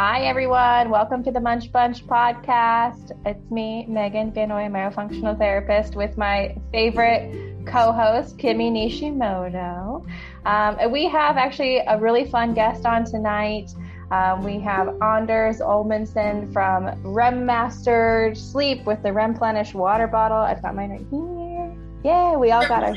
Hi, everyone. Welcome to the Munch Bunch podcast. It's me, Megan Vanoy, a myofunctional therapist, with my favorite co host, Kimi Nishimoto. Um, and we have actually a really fun guest on tonight. Um, we have Anders Olmanson from REMastered Sleep with the REMplenish water bottle. I've got mine right here. Yeah, we all got our.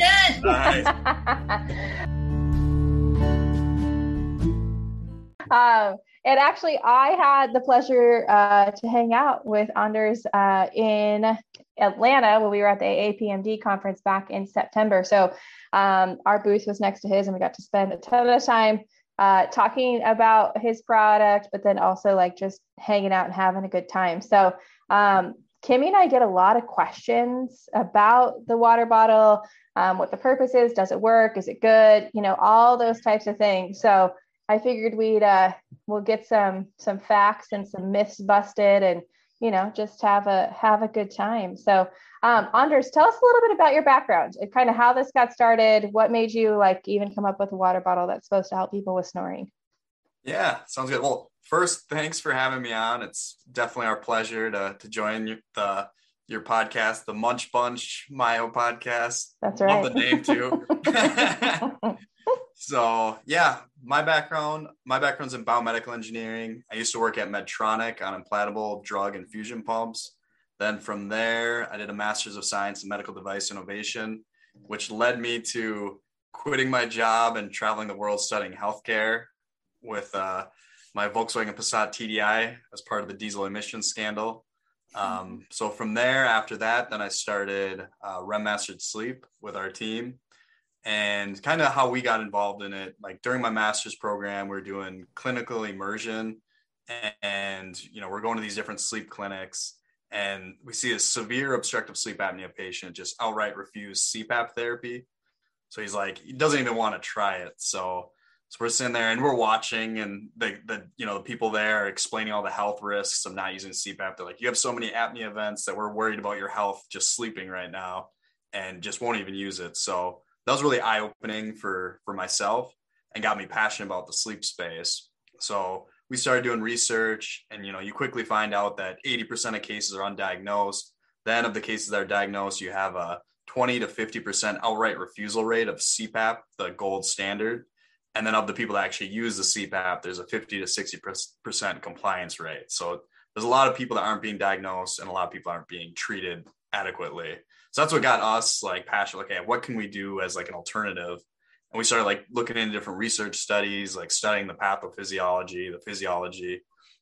um, and actually, I had the pleasure uh, to hang out with Anders uh, in Atlanta when we were at the AAPMD conference back in September. So um, our booth was next to his, and we got to spend a ton of time uh, talking about his product, but then also like just hanging out and having a good time. So um, Kimi and I get a lot of questions about the water bottle, um, what the purpose is, does it work, is it good, you know, all those types of things. So I figured we'd uh, we'll get some some facts and some myths busted, and you know just have a have a good time. So, um, Anders, tell us a little bit about your background and kind of how this got started. What made you like even come up with a water bottle that's supposed to help people with snoring? Yeah, sounds good. Well, first, thanks for having me on. It's definitely our pleasure to to join the your podcast, the Munch Bunch Myo podcast. That's right. Love the name too. so yeah, my background, my background's in biomedical engineering. I used to work at Medtronic on implantable drug infusion pumps. Then from there, I did a master's of science in medical device innovation, which led me to quitting my job and traveling the world studying healthcare with uh, my Volkswagen Passat TDI as part of the diesel emission scandal. Um, so from there, after that, then I started uh, REMastered Sleep with our team and kind of how we got involved in it. Like during my master's program we are doing clinical immersion and you know we're going to these different sleep clinics and we see a severe obstructive sleep apnea patient just outright refuse cpap therapy. So he's like he doesn't even want to try it. So so we're sitting there and we're watching and the, the you know the people there are explaining all the health risks of not using cpap they're like you have so many apnea events that we're worried about your health just sleeping right now and just won't even use it. So that was really eye opening for for myself and got me passionate about the sleep space. So we started doing research, and you know, you quickly find out that 80% of cases are undiagnosed. Then, of the cases that are diagnosed, you have a 20 to 50% outright refusal rate of CPAP, the gold standard. And then of the people that actually use the CPAP, there's a 50 to 60% compliance rate. So there's a lot of people that aren't being diagnosed and a lot of people aren't being treated adequately so that's what got us like passionate okay what can we do as like an alternative? And we started like looking into different research studies like studying the pathophysiology the physiology.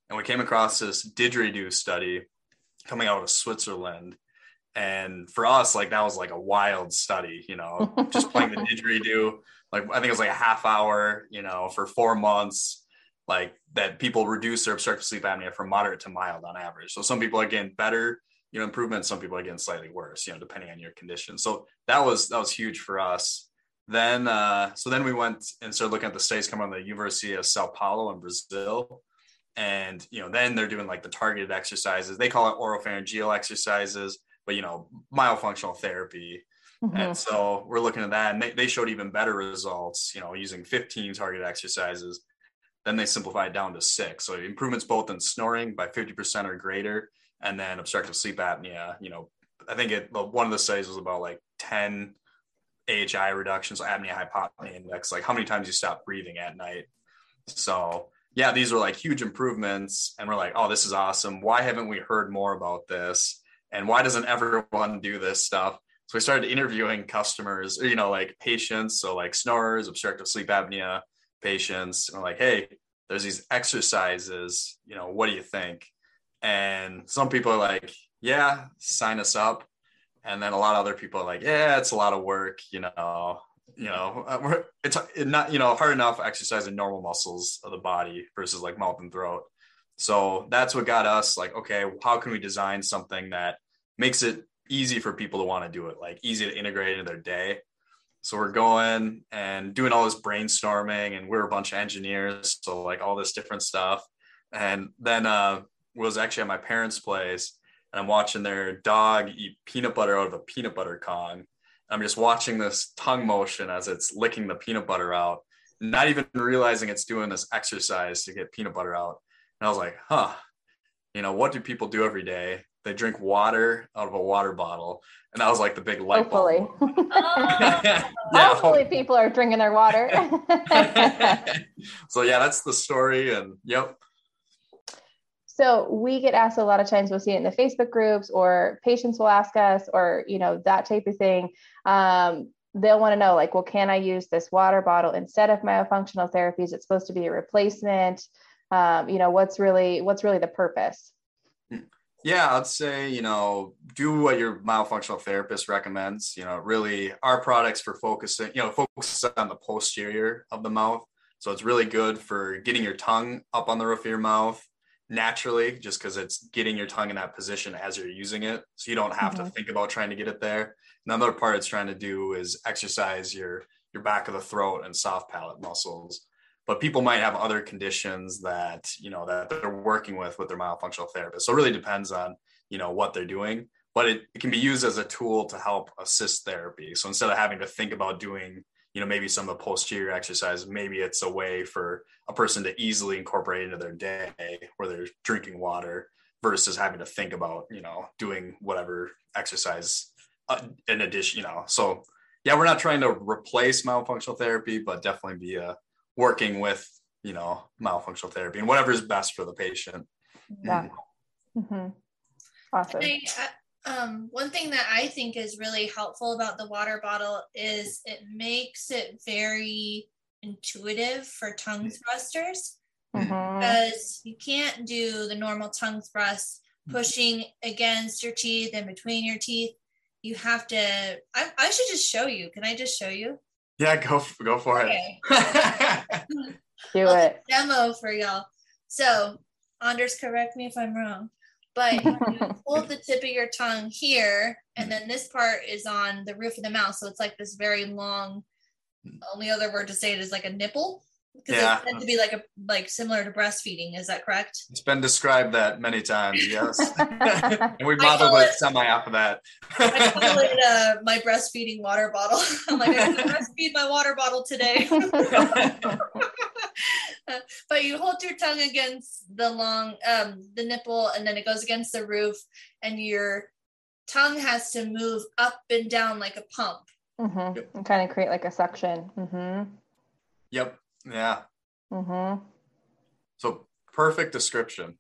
And we came across this didgeridoo study coming out of switzerland. And for us like that was like a wild study you know just playing the didgeridoo. Like i think it was like a half hour you know for four months like that people reduce their obstructive sleep apnea from moderate to mild on average. So some people are getting better you know improvement some people are getting slightly worse you know depending on your condition. So that was that was huge for us. Then uh, so then we went and started looking at the studies coming on the university of sao paulo in brazil. And you know then they're doing like the targeted exercises. They call it oropharyngeal exercises but you know myofunctional therapy. Mm-hmm. and so we're looking at that and they, they showed even better results you know using 15 targeted exercises. Then they simplified down to six. So improvements both in snoring by 50% or greater and then obstructive sleep apnea. You know, I think it one of the studies was about like 10 AHI reductions, apnea hypopnea index, like how many times you stop breathing at night. So yeah, these are like huge improvements, and we're like, oh, this is awesome. Why haven't we heard more about this? And why doesn't everyone do this stuff? So we started interviewing customers, you know, like patients, so like snorers, obstructive sleep apnea patients, and we're like, hey, there's these exercises. You know, what do you think? And some people are like, yeah, sign us up. And then a lot of other people are like, yeah, it's a lot of work, you know, you know, uh, it's not, you know, hard enough exercising normal muscles of the body versus like mouth and throat. So that's what got us like, okay, how can we design something that makes it easy for people to want to do it, like easy to integrate into their day. So we're going and doing all this brainstorming, and we're a bunch of engineers, so like all this different stuff. And then uh, was actually at my parents' place and I'm watching their dog eat peanut butter out of a peanut butter Kong. I'm just watching this tongue motion as it's licking the peanut butter out, not even realizing it's doing this exercise to get peanut butter out. And I was like, huh, you know, what do people do every day? They drink water out of a water bottle. And that was like the big light Hopefully. bulb. yeah, yeah, Hopefully people are drinking their water. so yeah, that's the story. And yep. So we get asked a lot of times, we'll see it in the Facebook groups or patients will ask us or, you know, that type of thing. Um, they'll want to know like, well, can I use this water bottle instead of myofunctional therapy? Is it supposed to be a replacement? Um, you know, what's really, what's really the purpose? Yeah, I'd say, you know, do what your myofunctional therapist recommends. You know, really our products for focusing, you know, focus on the posterior of the mouth. So it's really good for getting your tongue up on the roof of your mouth naturally just because it's getting your tongue in that position as you're using it. So you don't have mm-hmm. to think about trying to get it there. Another part it's trying to do is exercise your your back of the throat and soft palate muscles. But people might have other conditions that you know that they're working with with their myofunctional therapist. So it really depends on you know what they're doing. But it, it can be used as a tool to help assist therapy. So instead of having to think about doing you know maybe some of the posterior exercise maybe it's a way for a person to easily incorporate into their day where they're drinking water versus having to think about you know doing whatever exercise uh, in addition you know. So yeah we're not trying to replace myofunctional therapy but definitely be uh, working with you know myofunctional therapy and whatever is best for the patient. Yeah. Mm-hmm. awesome. I, um, one thing that I think is really helpful about the water bottle is it makes it very intuitive for tongue thrusters mm-hmm. because you can't do the normal tongue thrust pushing against your teeth and between your teeth. You have to. I, I should just show you. Can I just show you? Yeah, go go for okay. it. do it. Demo for y'all. So, Anders, correct me if I'm wrong but you hold the tip of your tongue here, and then this part is on the roof of the mouth. So it's like this very long. Only other word to say it is like a nipple because yeah. it's meant to be like a like similar to breastfeeding. Is that correct? It's been described that many times. Yes, and we modeled it, it semi off of that. I call it uh, my breastfeeding water bottle. I'm like I'm going to breastfeed my water bottle today. but you hold your tongue against the long um the nipple and then it goes against the roof and your tongue has to move up and down like a pump mm-hmm. yep. and kind of create like a suction mm-hmm. yep yeah mm-hmm. so perfect description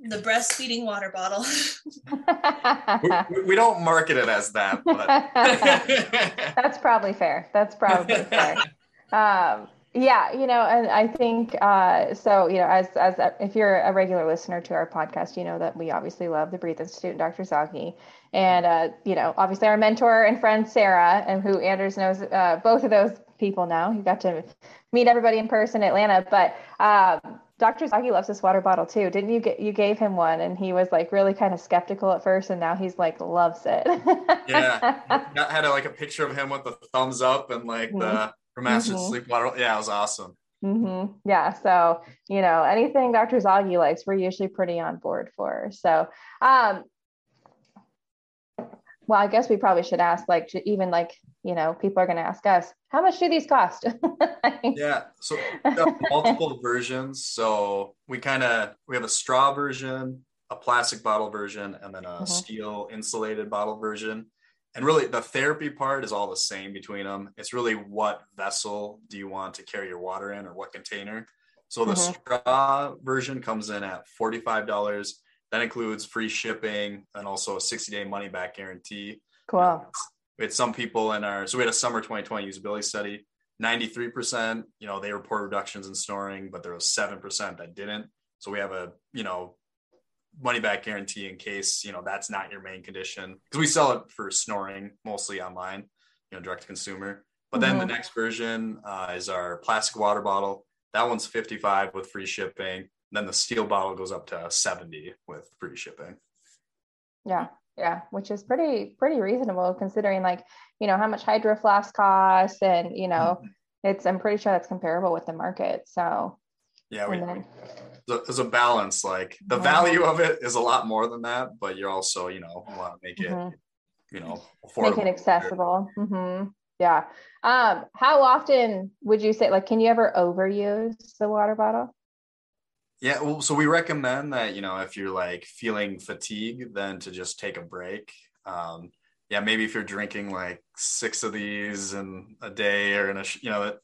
the breastfeeding water bottle. we, we, don't market it as that, but that's probably fair. That's probably fair. Um, yeah, you know, and I think uh, so. You know, as as a, if you're a regular listener to our podcast, you know that we obviously love the Breathe Institute and Dr. Zaghi, and uh, you know, obviously our mentor and friend Sarah, and who Anders knows uh, both of those people now. He got to meet everybody in person in Atlanta, but. Um, Dr. Zaghi loves this water bottle too. Didn't you get you gave him one and he was like really kind of skeptical at first and now he's like loves it. yeah. I had a, like a picture of him with the thumbs up and like mm-hmm. the Master mm-hmm. Sleep Water. Yeah, it was awesome. Mm-hmm. Yeah. So, you know, anything Dr. Zaghi likes, we're usually pretty on board for. So, um, well, I guess we probably should ask, like, even like, you know, people are going to ask us, how much do these cost? yeah. So, multiple versions. So, we kind of we have a straw version, a plastic bottle version, and then a mm-hmm. steel insulated bottle version and really the therapy part is all the same between them. It's really what vessel do you want to carry your water in or what container. So the mm-hmm. straw version comes in at $45 that includes free shipping and also a 60 day money back guarantee. Cool. We had some people in our so we had a summer 2020 usability study. 93% you know they report reductions in snoring but there was 7% that didn't. So we have a you know money back guarantee in case you know that's not your main condition. Because we sell it for snoring mostly online you know direct to consumer. But then mm-hmm. the next version uh, is our plastic water bottle. That one's 55 with free shipping. Then the steel bottle goes up to 70 with free shipping. Yeah yeah which is pretty pretty reasonable considering like you know how much hydro flask costs and you know mm-hmm. it's i'm pretty sure that's comparable with the market so. Yeah we, then, there's a balance. Like the value of it is a lot more than that, but you're also, you know, want to make it, mm-hmm. you know, affordable. Make it accessible. Mm-hmm. Yeah. Um, how often would you say, like, can you ever overuse the water bottle? Yeah, well, so we recommend that you know if you're like feeling fatigue, then to just take a break. Um, yeah, maybe if you're drinking like six of these in a day or in a you know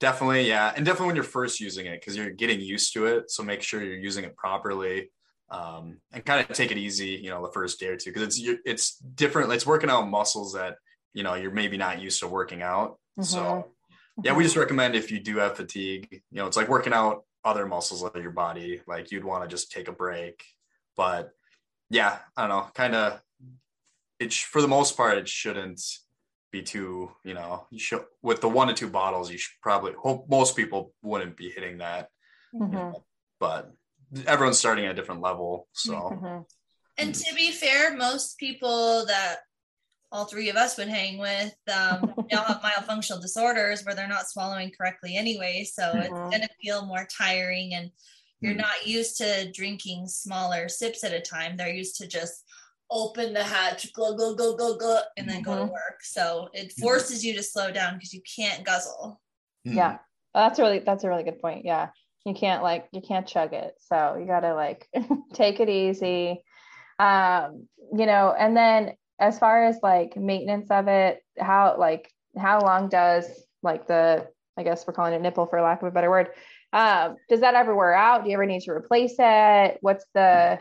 definitely yeah, and definitely when you're first using it because you're getting used to it. So make sure you're using it properly um, and kind of take it easy. You know, the first day or two because it's it's different. It's working out muscles that you know you're maybe not used to working out. Mm-hmm. So yeah, we just recommend if you do have fatigue, you know, it's like working out other muscles of your body. Like you'd want to just take a break. But yeah, I don't know, kind of it for the most part, it shouldn't be too, you know, you should with the one to two bottles, you should probably hope most people wouldn't be hitting that. Mm-hmm. You know, but everyone's starting at a different level. So mm-hmm. and to be fair, most people that all three of us would hang with um, they all have myofunctional disorders where they're not swallowing correctly anyway so mm-hmm. it's going to feel more tiring and you're mm-hmm. not used to drinking smaller sips at a time they're used to just open the hatch go go go go go and then mm-hmm. go to mm-hmm. work so it mm-hmm. forces you to slow down because you can't guzzle mm-hmm. yeah that's really that's a really good point yeah you can't like you can't chug it so you got to like take it easy um you know and then as far as like maintenance of it, how like how long does like the I guess we're calling it nipple for lack of a better word. Um, does that ever wear out? Do you ever need to replace it? What's the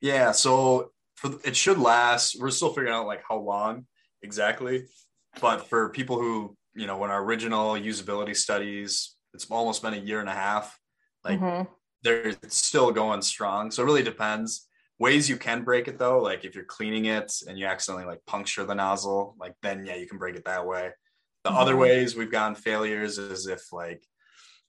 Yeah, so for it should last. We're still figuring out like how long exactly. But for people who, you know, when our original usability studies, it's almost been a year and a half. Like mm-hmm. they're still going strong. So it really depends ways you can break it though like if you're cleaning it and you accidentally like puncture the nozzle like then yeah you can break it that way the mm-hmm. other ways we've gotten failures is if like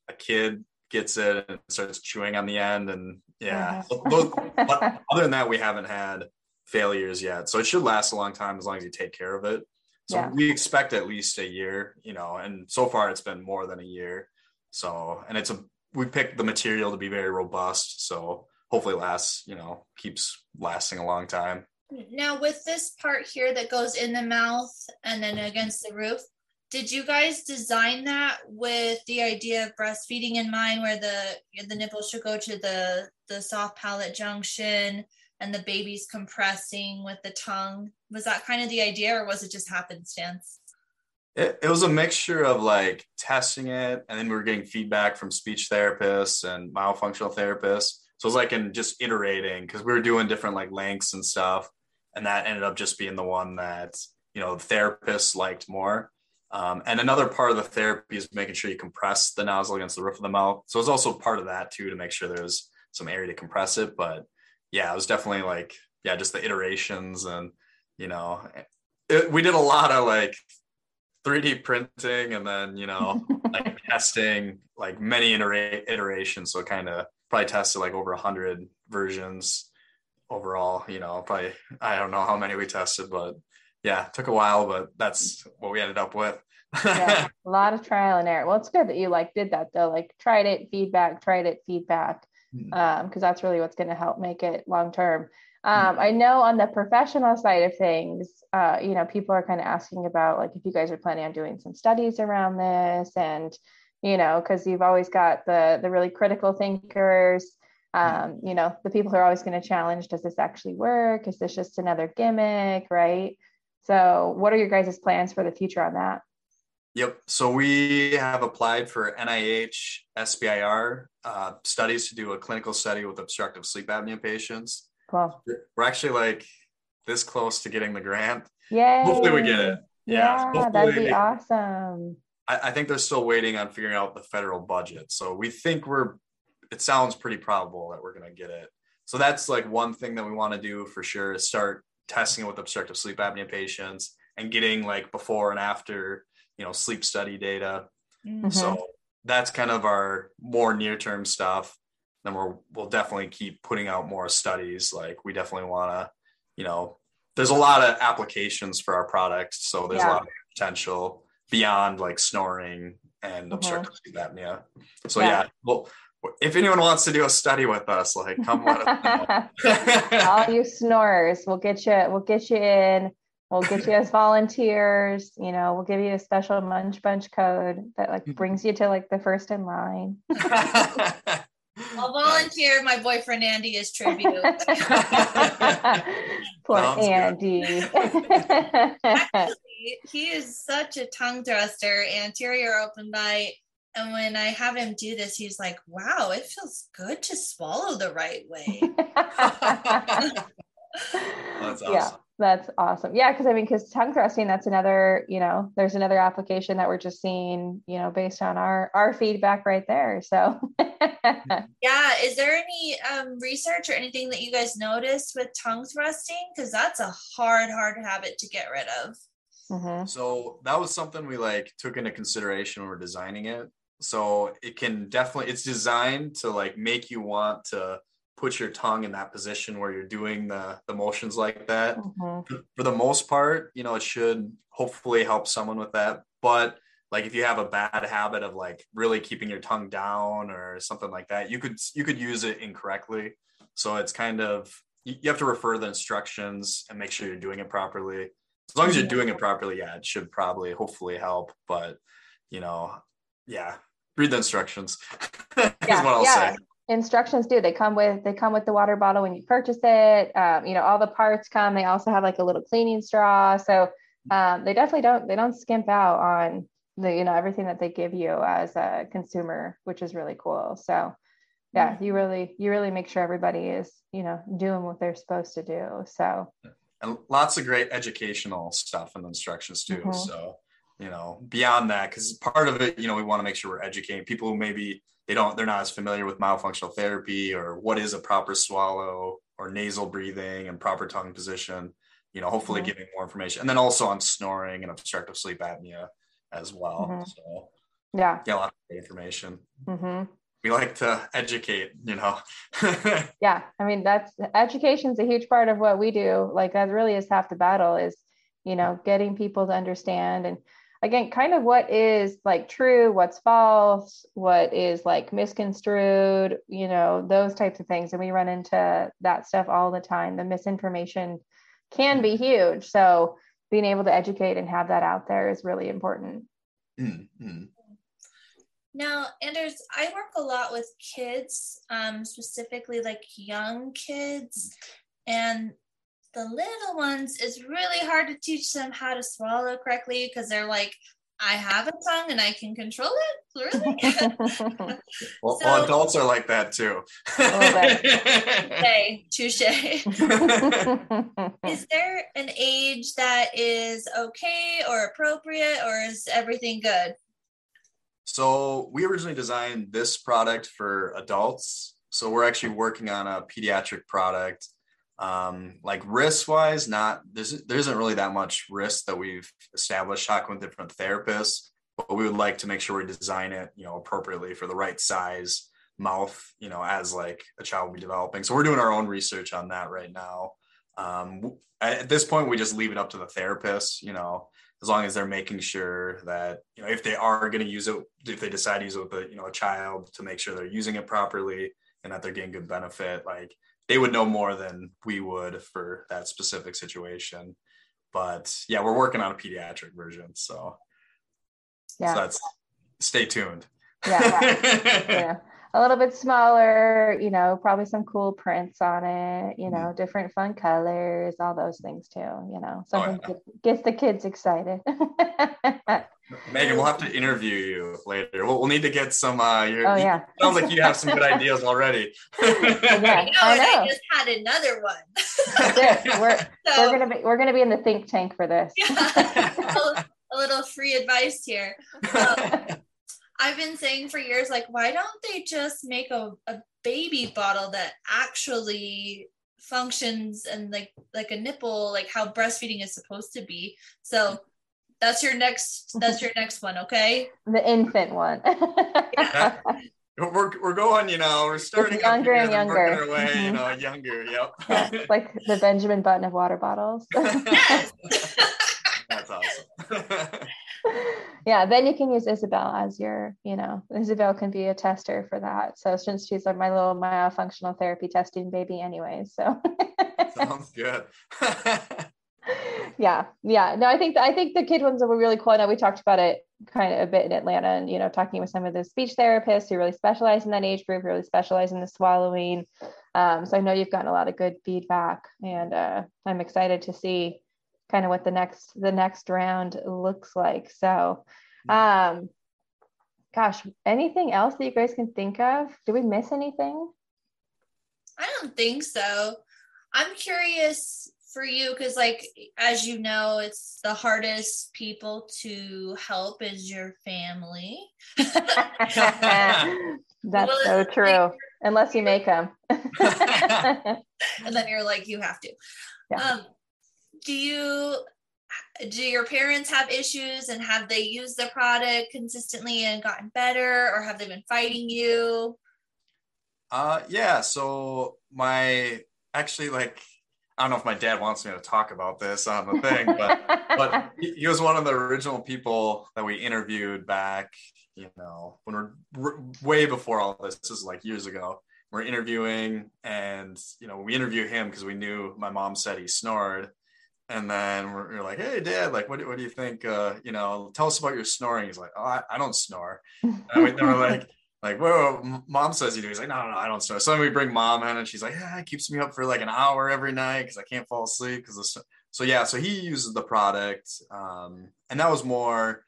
a kid gets it and starts chewing on the end and yeah mm-hmm. but other than that we haven't had failures yet. So it should last a long time as long as you take care of it. So yeah. we expect at least a year you know and so far it's been more than a year. So and it's a we picked the material to be very robust. So hopefully lasts, you know, keeps lasting a long time. Now, with this part here that goes in the mouth and then against the roof, did you guys design that with the idea of breastfeeding in mind, where the the nipple should go to the the soft palate junction and the baby's compressing with the tongue? Was that kind of the idea, or was it just happenstance? It, it was a mixture of like testing it, and then we were getting feedback from speech therapists and myofunctional therapists so it was like in just iterating because we were doing different like lengths and stuff. And that ended up just being the one that, you know, therapists liked more. Um, and another part of the therapy is making sure you compress the nozzle against the roof of the mouth. So it's also part of that too to make sure there's some area to compress it. But yeah, it was definitely like, yeah, just the iterations and, you know, it, we did a lot of like 3D printing and then, you know, like testing like many iterations. So kind of probably tested like over a hundred versions overall. You know, probably I don't know how many we tested, but yeah, took a while, but that's what we ended up with. yeah, a lot of trial and error. Well, it's good that you like did that though. Like tried it, feedback, tried it, feedback, because mm-hmm. um, that's really what's going to help make it long term. Um, mm-hmm. I know on the professional side of things, uh, you know, people are kind of asking about like if you guys are planning on doing some studies around this and you know, because you've always got the the really critical thinkers, um, you know, the people who are always going to challenge, does this actually work? Is this just another gimmick, right? So, what are your guys' plans for the future on that? Yep. So we have applied for NIH SBIR uh, studies to do a clinical study with obstructive sleep apnea patients. Cool. We're actually like this close to getting the grant. Yeah. Hopefully we get it. Yeah, yeah that'd be awesome. I, I think they're still waiting on figuring out the federal budget. So we think we're, it sounds pretty probable that we're going to get it. So that's like one thing that we want to do for sure is start testing it with obstructive sleep apnea patients and getting like before and after, you know, sleep study data. Mm-hmm. So that's kind of our more near term stuff. Then we're, we'll definitely keep putting out more studies. Like we definitely want to, you know, there's a lot of applications for our product. So there's yeah. a lot of potential beyond like snoring and mm-hmm. obstructive sleep apnea. So yeah. yeah, well, if anyone wants to do a study with us, like come let us know. All you snorers, we'll get you. We'll get you in. We'll get you as volunteers. You know, we'll give you a special munch bunch code that like mm-hmm. brings you to like the first in line. I'll volunteer my boyfriend Andy is tribute. Poor Sounds Andy. Actually, he is such a tongue thruster, anterior open bite. And when I have him do this, he's like, wow, it feels good to swallow the right way. That's awesome. Yeah. That's awesome. Yeah, because I mean, because tongue thrusting, that's another, you know, there's another application that we're just seeing, you know, based on our our feedback right there. So yeah, is there any um, research or anything that you guys noticed with tongue thrusting? Because that's a hard, hard habit to get rid of. Mm-hmm. So that was something we like took into consideration when we're designing it. So it can definitely it's designed to like make you want to put your tongue in that position where you're doing the, the motions like that. Mm-hmm. For the most part, you know, it should hopefully help someone with that. But like if you have a bad habit of like really keeping your tongue down or something like that, you could you could use it incorrectly. So it's kind of you have to refer the instructions and make sure you're doing it properly. As long as you're doing it properly, yeah, it should probably hopefully help. But you know, yeah, read the instructions. yeah, yeah. Say instructions do. They come with they come with the water bottle when you purchase it. Um, you know all the parts come. They also have like a little cleaning straw. So um, they definitely don't they don't skimp out on the you know everything that they give you as a consumer which is really cool. So yeah you really you really make sure everybody is you know doing what they're supposed to do. So and lots of great educational stuff and instructions too. Mm-hmm. so you know beyond that because part of it you know we want to make sure we're educating people who maybe they don't they're not as familiar with myofunctional therapy or what is a proper swallow or nasal breathing and proper tongue position you know hopefully mm-hmm. giving more information and then also on snoring and obstructive sleep apnea as well mm-hmm. so yeah get a lot of information mm-hmm. we like to educate you know yeah i mean that's education is a huge part of what we do like that really is half the battle is you know getting people to understand and again kind of what is like true what's false what is like misconstrued you know those types of things. And we run into that stuff all the time. The misinformation can be huge. So being able to educate and have that out there is really important. Mm-hmm. now anders i work a lot with kids um, specifically like young kids. And the little ones is really hard to teach them how to swallow correctly because they're like I have a tongue and I can control it. Really? well, so, well, adults are like that too. Oh, okay, touche. is there an age that is okay or appropriate, or is everything good? So we originally designed this product for adults. So we're actually working on a pediatric product um, like risk wise, not there's there isn't really that much risk that we've established talking with different therapists, but we would like to make sure we design it, you know, appropriately for the right size mouth, you know, as like a child will be developing. So we're doing our own research on that right now. Um, at this point, we just leave it up to the therapist, you know, as long as they're making sure that you know if they are going to use it, if they decide to use it with a you know a child, to make sure they're using it properly and that they're getting good benefit. Like they would know more than we would for that specific situation. But yeah, we're working on a pediatric version. So, yeah. so that's stay tuned. Yeah. yeah. A little bit smaller, you know, probably some cool prints on it, you know, mm-hmm. different fun colors, all those things too, you know, something oh, yeah. gets the kids excited. Megan, we'll have to interview you later. We'll, we'll need to get some. Uh, your, oh yeah. sounds like you have some good ideas already. yeah, I know. I, know. I just had another one. we're so, we're gonna be we're gonna be in the think tank for this. Yeah, a, a little free advice here. Um, I've been saying for years, like, why don't they just make a, a baby bottle that actually functions and like like a nipple, like how breastfeeding is supposed to be? So that's your next. That's your next one. Okay. The infant one. yeah. We're, we're going, you know, we're starting younger and younger. Our way, mm-hmm. you know, younger. Yep. Yeah, like the Benjamin Button of water bottles. That's awesome. yeah, then you can use Isabel as your, you know, Isabel can be a tester for that. So since she's like my little myofunctional therapy testing baby, anyway. So sounds good yeah, yeah. No, I think I think the kid ones were really cool. I know we talked about it kind of a bit in Atlanta, and you know, talking with some of the speech therapists who really specialize in that age group, really specialize in the swallowing. Um, so I know you've gotten a lot of good feedback, and uh, I'm excited to see kind of what the next the next round looks like. So, mm-hmm. um, gosh, anything else that you guys can think of? Do we miss anything? I don't think so. I'm curious for you because like as you know it's the hardest people to help is your family. That's well, so true. unless you make them and then you're like you have to. Yeah. um, do you do your parents have issues and have they used the product consistently and gotten better or have they been fighting you? Uh yeah so my actually like I don't know if my dad wants me to talk about this on the thing, but but he was one of the original people that we interviewed back, you know, when we're way before all this. This is like years ago. We're interviewing, and you know, we interview him because we knew my mom said he snored, and then we're, we're, like, "Hey, Dad, like, what, what do you think? Uh, you know, tell us about your snoring." He's like, "Oh, I, I don't snore." And we, then we're like, like, whoa, mom says you do. He's like, no, no, no, I don't snore. So we bring mom in and she's like, yeah, it keeps me up for like an hour every night because I can't fall asleep. Because so yeah, so he uses the product. Um, and that was more,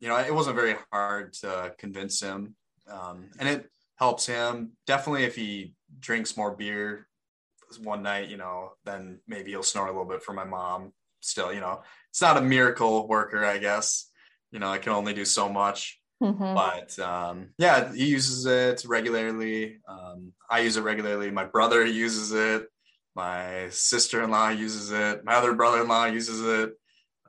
you know, it wasn't very hard to convince him. Um, and it helps him definitely if he drinks more beer one night, you know, then maybe he'll snore a little bit for my mom. Still, you know, it's not a miracle worker, I guess. You know, I can only do so much. Mm-hmm. But um, yeah, he uses it regularly. Um, I use it regularly. My brother uses it. My sister-in-law uses it. My other brother-in-law uses it.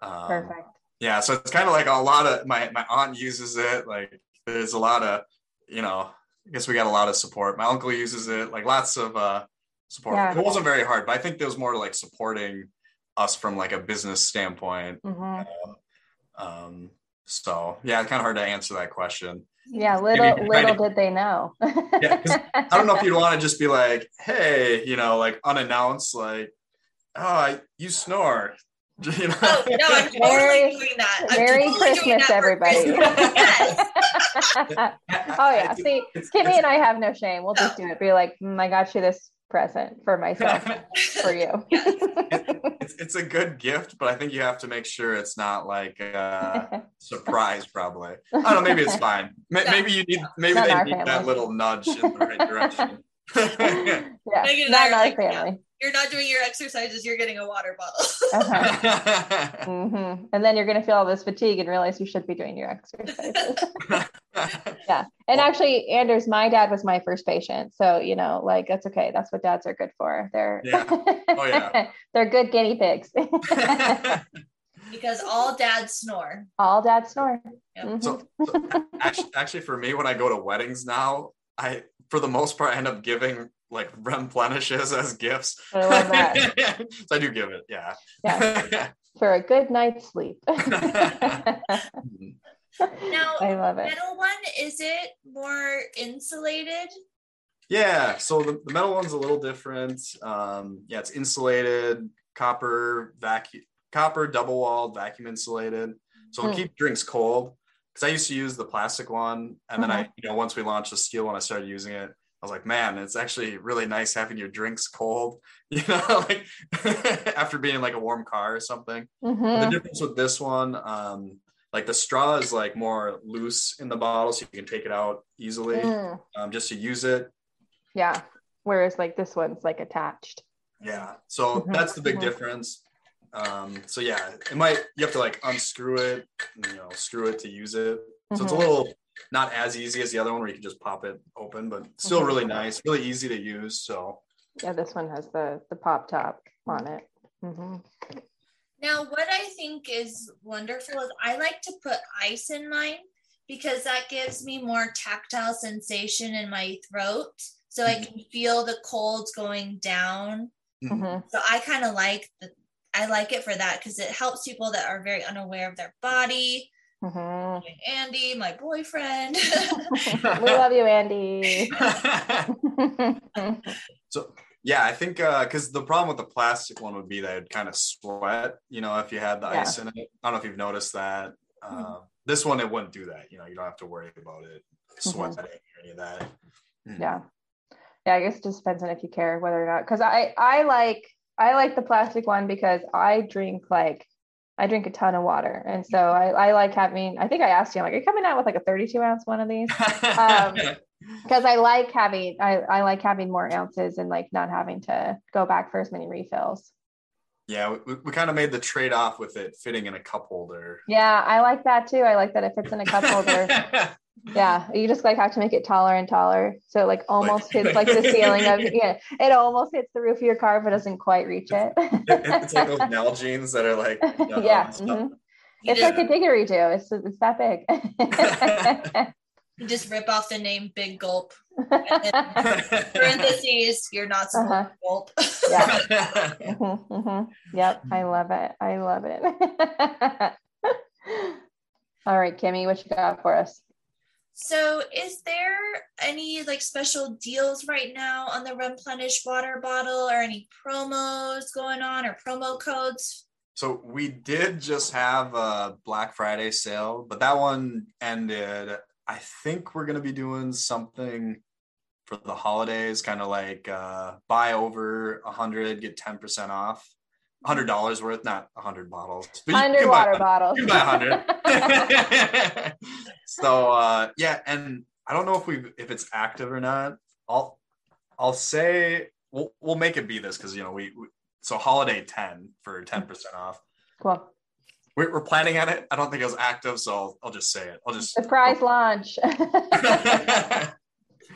Um, Perfect. Yeah, so it's kind of like a lot of my my aunt uses it. Like there's a lot of you know. I guess we got a lot of support. My uncle uses it. Like lots of uh, support. Yeah. It wasn't very hard, but I think there was more like supporting us from like a business standpoint. Mm-hmm. Uh, um, so yeah, it's kind of hard to answer that question. Yeah, little Maybe, little did they know. yeah, I don't know if you'd want to just be like, hey, you know, like unannounced, like, oh, you snore. You know? Oh no, I'm totally Merry, doing that. I'm Merry totally Christmas, everybody. oh yeah, see, Kimi and I have no shame. We'll just do it. Be like, mm, I got you this present for myself for you. it's, it's a good gift, but I think you have to make sure it's not like a surprise. Probably, I don't know. Maybe it's fine. Maybe you need. Maybe not they need family. that little nudge in the right direction. yeah, not our like, family you're not doing your exercises, you're getting a water bottle. uh-huh. mm-hmm. And then you're going to feel all this fatigue and realize you should be doing your exercises. yeah. And actually, Anders, my dad was my first patient. So, you know, like that's okay. That's what dads are good for. They're, yeah. Oh, yeah. they're good guinea pigs. because all dads snore. All dads snore. Yep. Mm-hmm. So, so actually, actually, for me, when I go to weddings now, I, for the most part, I end up giving like REMplenishes as gifts. I that. so I do give it, yeah. Yeah. For a good night's sleep. Now, I love it. Metal one, is it more insulated? Yeah, so the, the metal one's a little different. Um, yeah, it's insulated, copper vacuum, copper double walled, vacuum insulated. So it'll mm. keep drinks cold. Because I used to use the plastic one, and then mm-hmm. I, you know, once we launched the steel one, I started using it I was like, man, it's actually really nice having your drinks cold, you know, like after being in like a warm car or something. Mm-hmm. The difference with this one, um, like the straw is like more loose in the bottle, so you can take it out easily mm. um, just to use it. Yeah. Whereas like this one's like attached. Yeah. So mm-hmm. that's the big mm-hmm. difference. Um, so yeah, it might you have to like unscrew it, you know, screw it to use it. So it's a mm-hmm. little not as easy as the other one where you can just pop it open, but still mm-hmm. really nice, really easy to use. So yeah, this one has the the pop top on it. Mm-hmm. Now, what I think is wonderful is I like to put ice in mine because that gives me more tactile sensation in my throat, so mm-hmm. I can feel the colds going down. Mm-hmm. So I kind of like the I like it for that because it helps people that are very unaware of their body Mm-hmm. Andy, my boyfriend. we love you, Andy. so Yeah, I think because uh, the problem with the plastic one would be that it'd kind of sweat, you know, if you had the yeah. ice in it. I don't know if you've noticed that. Uh, mm-hmm. This one, it wouldn't do that. You know, you don't have to worry about it sweating mm-hmm. or any of that. Mm. Yeah. Yeah, I guess it just depends on if you care whether or not. Because I, I like, I like the plastic one because I drink like I drink a ton of water. And so I, I like having, I think I asked you, I'm like, are you coming out with like a 32 ounce one of these? Um, because I like having, I, I like having more ounces and like not having to go back for as many refills. Yeah, we, we kind of made the trade off with it fitting in a cup holder. Yeah, I like that too. I like that it fits in a cup holder. yeah, you just like have to make it taller and taller, so it like almost like, hits like the ceiling of yeah. It almost hits the roof of your car, but doesn't quite reach it. it's like those Nalgene's that are like you know, yeah. Mm-hmm. It's yeah. like a didgeridoo. It's it's that big. You just rip off the name Big Gulp. parentheses, you're not supposed uh-huh. to gulp. yeah. mm-hmm, mm-hmm. Yep. I love it. I love it. All right, Kimi, what you got for us? So, is there any like special deals right now on the REMplenish water bottle or any promos going on or promo codes? So, we did just have a Black Friday sale, but that one ended I think we're gonna be doing something for the holidays, kind of like uh, buy over a hundred, get ten percent off. Hundred dollars worth, not a hundred bottles. Hundred water buy, bottles. You buy hundred. so uh, yeah, and I don't know if we if it's active or not. I'll I'll say we'll we'll make it be this because you know we, we so holiday ten for ten percent off. Cool we're, we're planning on it. I don't think it was active, so I'll, I'll just say it. I'll just surprise oh. launch.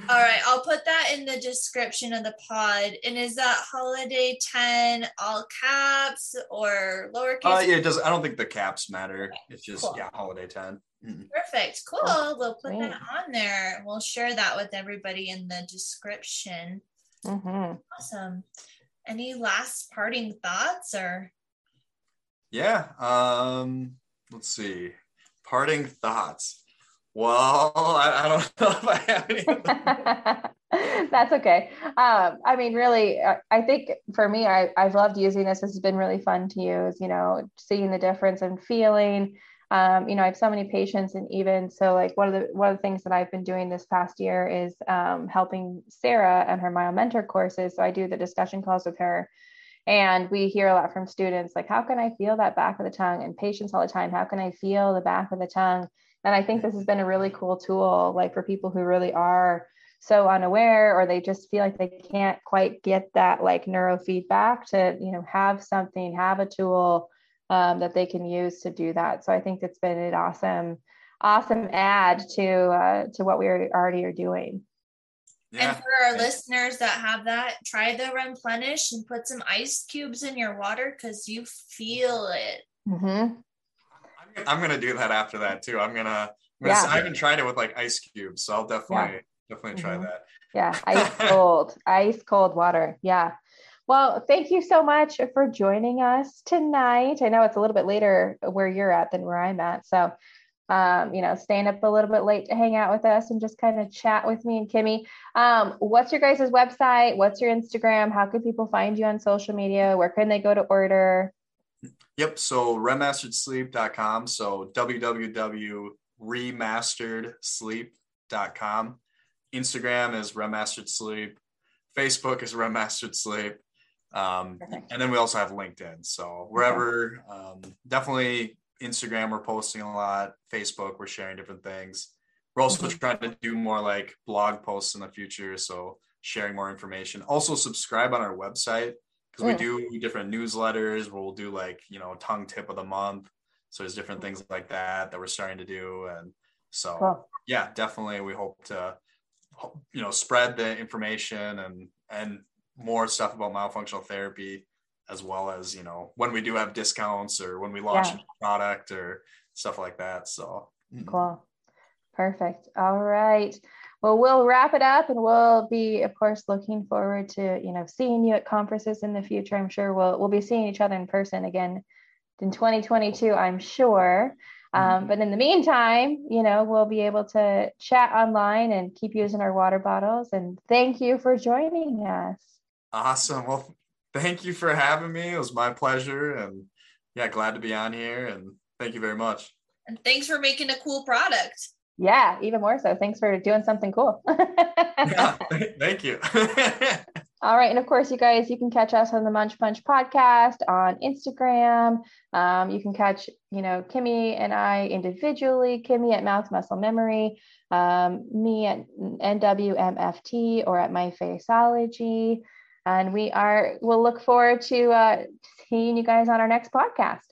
All right, I'll put that in the description of the pod. And is that holiday 10 all caps or lowercase? Uh, yeah, it does. I don't think the caps matter. It's just, cool. yeah, holiday 10. Mm-hmm. Perfect. Cool. We'll put Great. that on there. We'll share that with everybody in the description. Mm-hmm. Awesome. Any last parting thoughts or? Yeah. Um, let's see. Parting thoughts. Well, I, I don't know if I have any. That's okay. Um, I mean, really, I, I think for me, I, I've loved using this. This has been really fun to use, you know, seeing the difference and feeling. Um, you know, I have so many patients, and even so, like one of the one of the things that I've been doing this past year is um, helping Sarah and her Myo Mentor courses. So I do the discussion calls with her and we hear a lot from students like, how can I feel that back of the tongue? And patients all the time, how can I feel the back of the tongue? And I think this has been a really cool tool, like for people who really are so unaware or they just feel like they can't quite get that like neurofeedback to, you know, have something, have a tool um, that they can use to do that. So I think it's been an awesome, awesome add to uh, to what we already are doing. Yeah. And for our listeners that have that, try the REMplenish and put some ice cubes in your water because you feel it. Mm-hmm. I'm, gonna do that after that too. I'm gonna. I'm gonna yeah. I haven't tried it with like ice cubes, so I'll definitely yeah. definitely try mm-hmm. that. Yeah, ice cold, ice cold water. Yeah. Well, thank you so much for joining us tonight. I know it's a little bit later where you're at than where I'm at, so um, you know, staying up a little bit late to hang out with us and just kind of chat with me and Kimi. Um, what's your guys' website? What's your Instagram? How can people find you on social media? Where can they go to order? Yep. So remasteredsleep.com. So www.remasteredsleep.com. Instagram is remastered sleep. Facebook is remastered sleep. Um, and then we also have LinkedIn. So wherever, okay. um, definitely Instagram, we're posting a lot. Facebook, we're sharing different things. We're also mm-hmm. trying to do more like blog posts in the future. So sharing more information. Also subscribe on our website because we do different newsletters. Where we'll do like, you know, tongue tip of the month. So there's different things like that that we're starting to do. And so, cool. yeah, definitely we hope to, you know, spread the information and, and more stuff about myofunctional therapy as well as you know when we do have discounts or when we launch yeah. a product or stuff like that so mm. cool perfect all right well we'll wrap it up and we'll be of course looking forward to you know seeing you at conferences in the future i'm sure we'll we'll be seeing each other in person again in 2022 i'm sure um, mm-hmm. but in the meantime you know we'll be able to chat online and keep using our water bottles and thank you for joining us Awesome. Well, thank you for having me. It was my pleasure. And yeah, glad to be on here. And thank you very much. And thanks for making a cool product. Yeah, even more so. Thanks for doing something cool. yeah, thank you. All right. And of course, you guys, you can catch us on the Munch Bunch podcast on Instagram. Um, you can catch, you know, Kimi and I individually, Kimi at Mouth Muscle Memory, um, me at NWMFT or at My Faceology. And we are, we'll look forward to uh, seeing you guys on our next podcast.